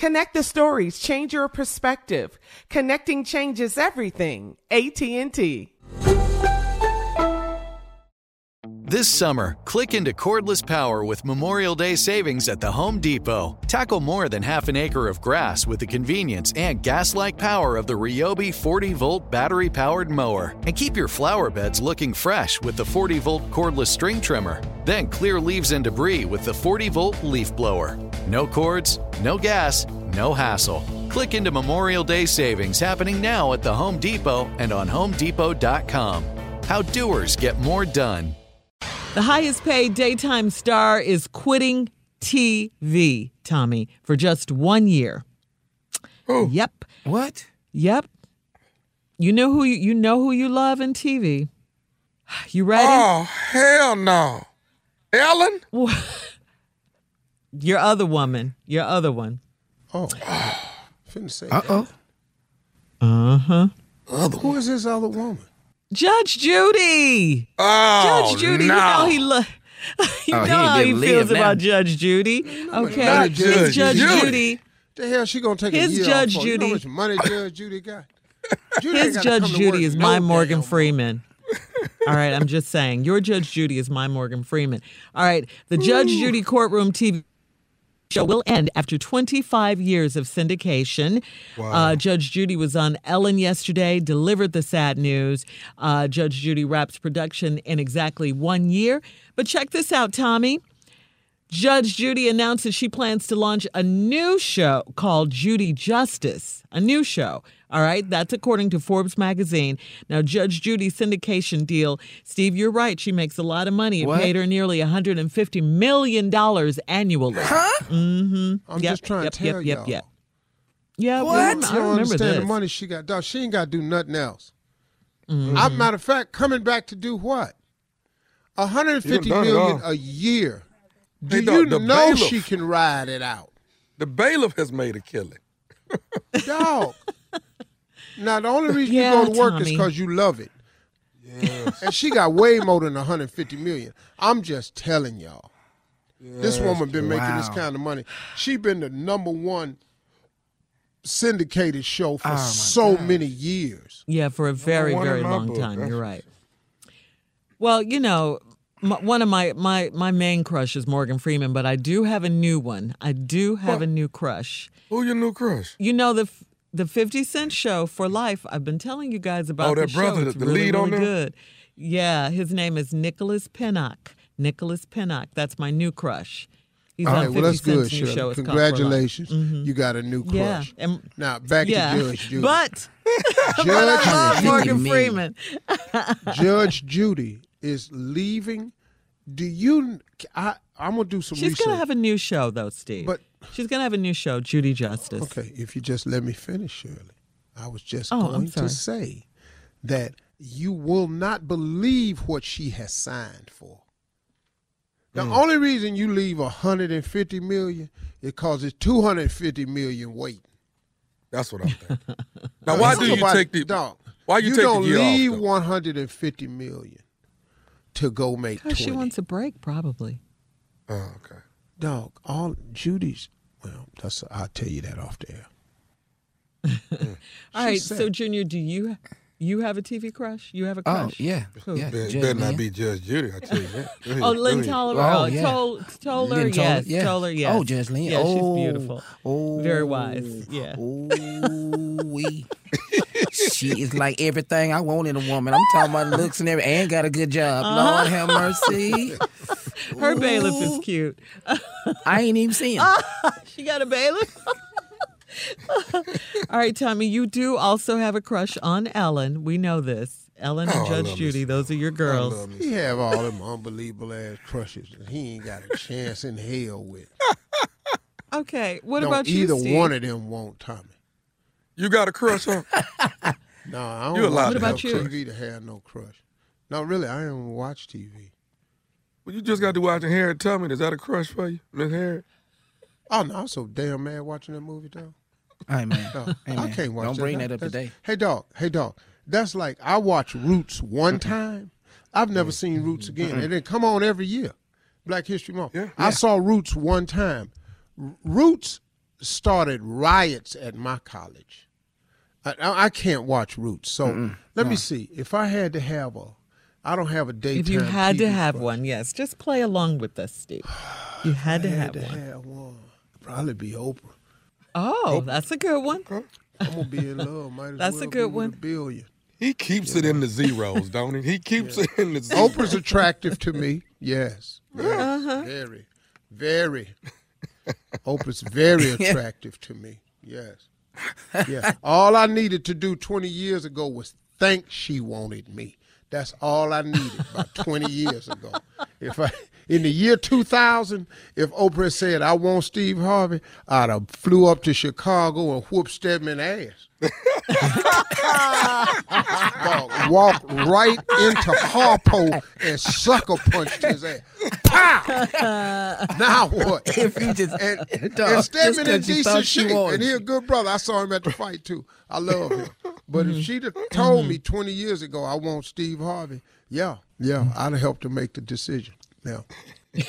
Connect the stories, change your perspective. Connecting changes everything. AT&T. This summer, click into cordless power with Memorial Day savings at the Home Depot. Tackle more than half an acre of grass with the convenience and gas like power of the Ryobi 40 volt battery powered mower. And keep your flower beds looking fresh with the 40 volt cordless string trimmer. Then clear leaves and debris with the 40 volt leaf blower. No cords, no gas, no hassle. Click into Memorial Day savings happening now at the Home Depot and on HomeDepot.com. How doers get more done. The highest paid daytime star is quitting TV, Tommy, for just one year. Oh. Yep. What? Yep. You know who you, you know who you love in TV. You ready? Oh, hell no. Ellen? Your other woman. Your other one. Oh. Finna say Uh oh. Uh huh. Other Who is this other woman? Judge Judy. Oh, Judge Judy. no. You know he lo- you Oh, know he how he been feels live now. about Judge Judy. Okay. not It's Judge Judge Judy. Judy. The hell she gonna take His a year Judge off for? You know Judy- how much money Judge Judy got? Judy His Judge Judy is no my Morgan. Freeman. All right, I'm just saying. Your Judge Judy is my Morgan Freeman. All right, the Judge Judy Courtroom TV show will end after 25 years of syndication. Uh, Judge Judy was on Ellen yesterday, delivered the sad news. Uh, Judge Judy wraps production in exactly one year. But check this out, Tommy. Judge Judy announced that she plans to launch a new show called Judy Justice, a new show. All right, that's according to Forbes magazine. Now, Judge Judy's syndication deal, Steve, you're right. She makes a lot of money. It What? paid her nearly $150 million annually. Huh? Mm-hmm. I'm Yep, just trying yep, to tell yep, yep, y'all. yep. Yeah, What? well, You I don't remember understand this. the money she got. Dog, she ain't got to do nothing else. Mm-hmm. I, matter of fact, coming back to do what? 150 You done done it million all. a year. Do Hey, you dog, the know bailiff. she can ride it out? The bailiff has made a killing. Dog. Now, the only reason Yeah, you go to work is because you love it. Yes. And she got way more than 150 million. I'm just telling y'all. this woman been making this kind of money. She been the number one syndicated show for Oh, so God. many years. Yeah, for a very, very long book. time. That's- You're right. Well, you know, m one of my, my my main crush is Morgan Freeman, but I do have a new one. I do have a new crush. Who your new crush? You know the f- the Fifty Cent show for life. I've been telling you guys about Oh, that the brother, show. It's the really, lead on really there? good. Yeah, his name is Nicholas Pinnock. Nicholas Pinnock. That's my new crush. He's All on right, 50 well, that's good, Cent's new Shirley. show. It's called For Life. Congratulations. Mhm. You got a new crush. Yeah, and- now, back yeah. to Judge Judy. But, but Judge I love Morgan Judy. Freeman. Judge Judy is leaving. Do you? I, I'm going to do some She's research. going to have a new show, though, Steve. But- She's going to have a new show, Judy Justice. Okay, if you just let me finish, Shirley. I was just Oh, I'm going to say that you will not believe what she has signed for. The Hmm. only reason you leave 150 million is because it's 250 million waiting. That's what I'm thinking. Now, why do you Nobody- take the dog? Why you, you take don't the year leave off? 150 million to go make Because she wants a break, probably. Oh, okay. Dog, all Judy's. Well, that's I'll tell you that off the air. All right, said- so Junior, do you you have a TV crush? You have a crush? Oh, crush? yeah. Who? Yeah. Better, Judge better not Lynn. be Judge Judy. I tell you that. Oh, Lynn. Toler. Oh, Oh, yeah. Tol- Toler, Lynn Toler, yes. yeah. Toler, yes. Oh, Judge Lynn. Yeah, oh, she's beautiful. Oh, Very wise. Yeah. Oh, we. she is like everything I want in a woman. I'm talking about looks and everything. And got a good job. Uh-huh. Lord have mercy. Her bailiff is cute. I ain't even seen him. she got a bailiff. All right, Tommy, you do also have a crush on Ellen. We know this. Ellen and Oh, Judge Judy, those are your girls. I love me He have all them unbelievable ass crushes that he ain't got a chance in hell with. Okay, what Don't about you, either Steve? one of them won't Tommy. You got a crush on? No, I don't You allowed watch to have enough a TV to have no crush. No, really, I don't watch TV. Well, you just got to watch Harriet Tubman. Is that a crush for you, Miss Harriet? Oh no, I'm so damn mad watching that movie, dog. Hey, man. No, Hey, I can't watch Don't that. bring that up That's- today. Hey dog, hey dog. That's like I watch Roots one time. I've never seen Roots again. And then come on every year. Black History Month. Yeah. I saw Roots one time. R- Roots started riots at my college. I, I, I can't watch Roots. So let me see. If I had to have a, I don't have a daytime. If you had to have crush. one, yes, just play along with us, Steve. You had to I have had to one. have one. Probably be Oprah. Oh, that's a good one. I'm gonna be in love. Might as That's a good be one. A billion. He keeps it in the zeros, don't he? He keeps it in the zeros. Oprah's attractive to me. Yes. Yes. Uh-huh. Very. Very. Oprah's very attractive to me. Yes. Yeah. All I needed to do 20 years ago was think she wanted me. That's all I needed about 20 years ago. If I in the year 2000, if Oprah said I want Steve Harvey, I'd have flew up to Chicago and whooped Stedman ass. walk, walked right into Harpo and sucker punched his ass. Pow! now what? If you just And, Dog, and Stedman in decent shape, and he a good brother. I saw him at the fight too. I love him. But if mm-hmm. she'd have told me mm-hmm. 20 years ago I want Steve Harvey, yeah, yeah, I'd have helped her make the decision. Yeah.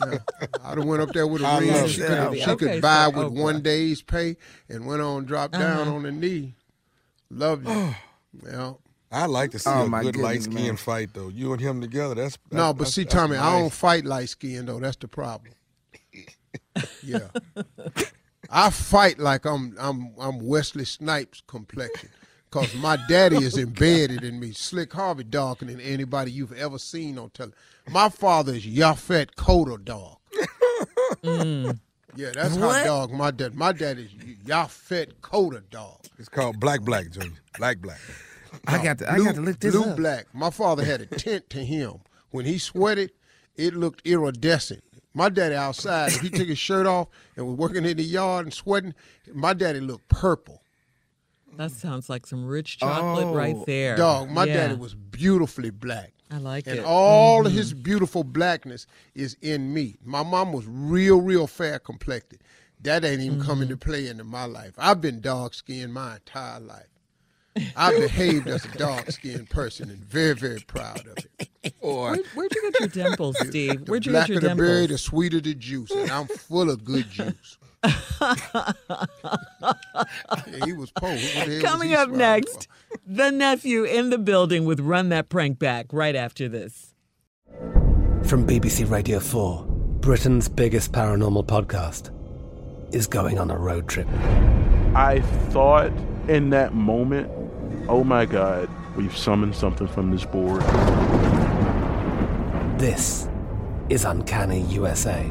Yeah. I'd have went up there with a I ring. She it. could, she Okay, could buy so with Oprah. one day's pay and went on drop down uh-huh. on the knee. Love you. Oh. yeah. I like to see Oh, a my good light skin fight though. You and him together. That's, that's No, but that's- see, that's Tommy, I don't fight light skin though. That's the problem. Yeah, I fight like I'm I'm I'm Wesley Snipes complexion, cause my daddy is embedded in me. Slick Harvey darker than anybody you've ever seen on television. My father is Yaphet Kotto dog. Mm. Yeah, that's What? how dog my dad. My dad is Yaphet Kotto dog. It's called Black Black Junior. Black Black. I got to, I got to look this blue up. black. My father had a tint to him. When he sweated, it looked iridescent. My daddy outside, if he took his shirt off and was working in the yard and sweating, my daddy looked purple. That sounds like some rich chocolate right Oh, there. Dog, my Yeah, daddy was beautifully black. I like And it. And all Mm-hmm. of his beautiful blackness is in me. My mom was real, real fair complected. That ain't even come Mm-hmm. into play into my life. I've been dark skinned my entire life. I behaved as a dark skinned person and very, very proud of it. Boy, Where, where'd you get your dimples, Steve? The Where'd you get blacker your the berry, the sweeter the juice, and I'm full of good juice. Yeah, he was poor. What the hell was Coming up smiling next, the nephew in the building with Run That Prank Back right after this. From BBC Radio 4, Britain's biggest paranormal podcast is going on a road trip. I thought in that moment, oh my God, we've summoned something from this board. This is Uncanny USA.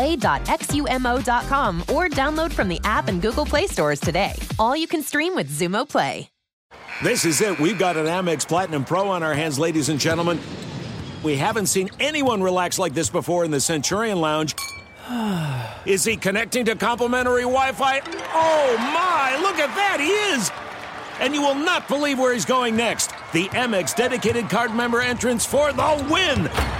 play.xumo.com or download from the app and Google Play stores today. All you can stream with Xumo Play. This is it. We've got an Amex Platinum Pro on our hands, ladies and gentlemen. We haven't seen anyone relax like this before in the Centurion Lounge. Is he connecting to complimentary Wi Fi? Oh my, look at that, he is! And you will not believe where he's going next. The Amex dedicated card member entrance for the win!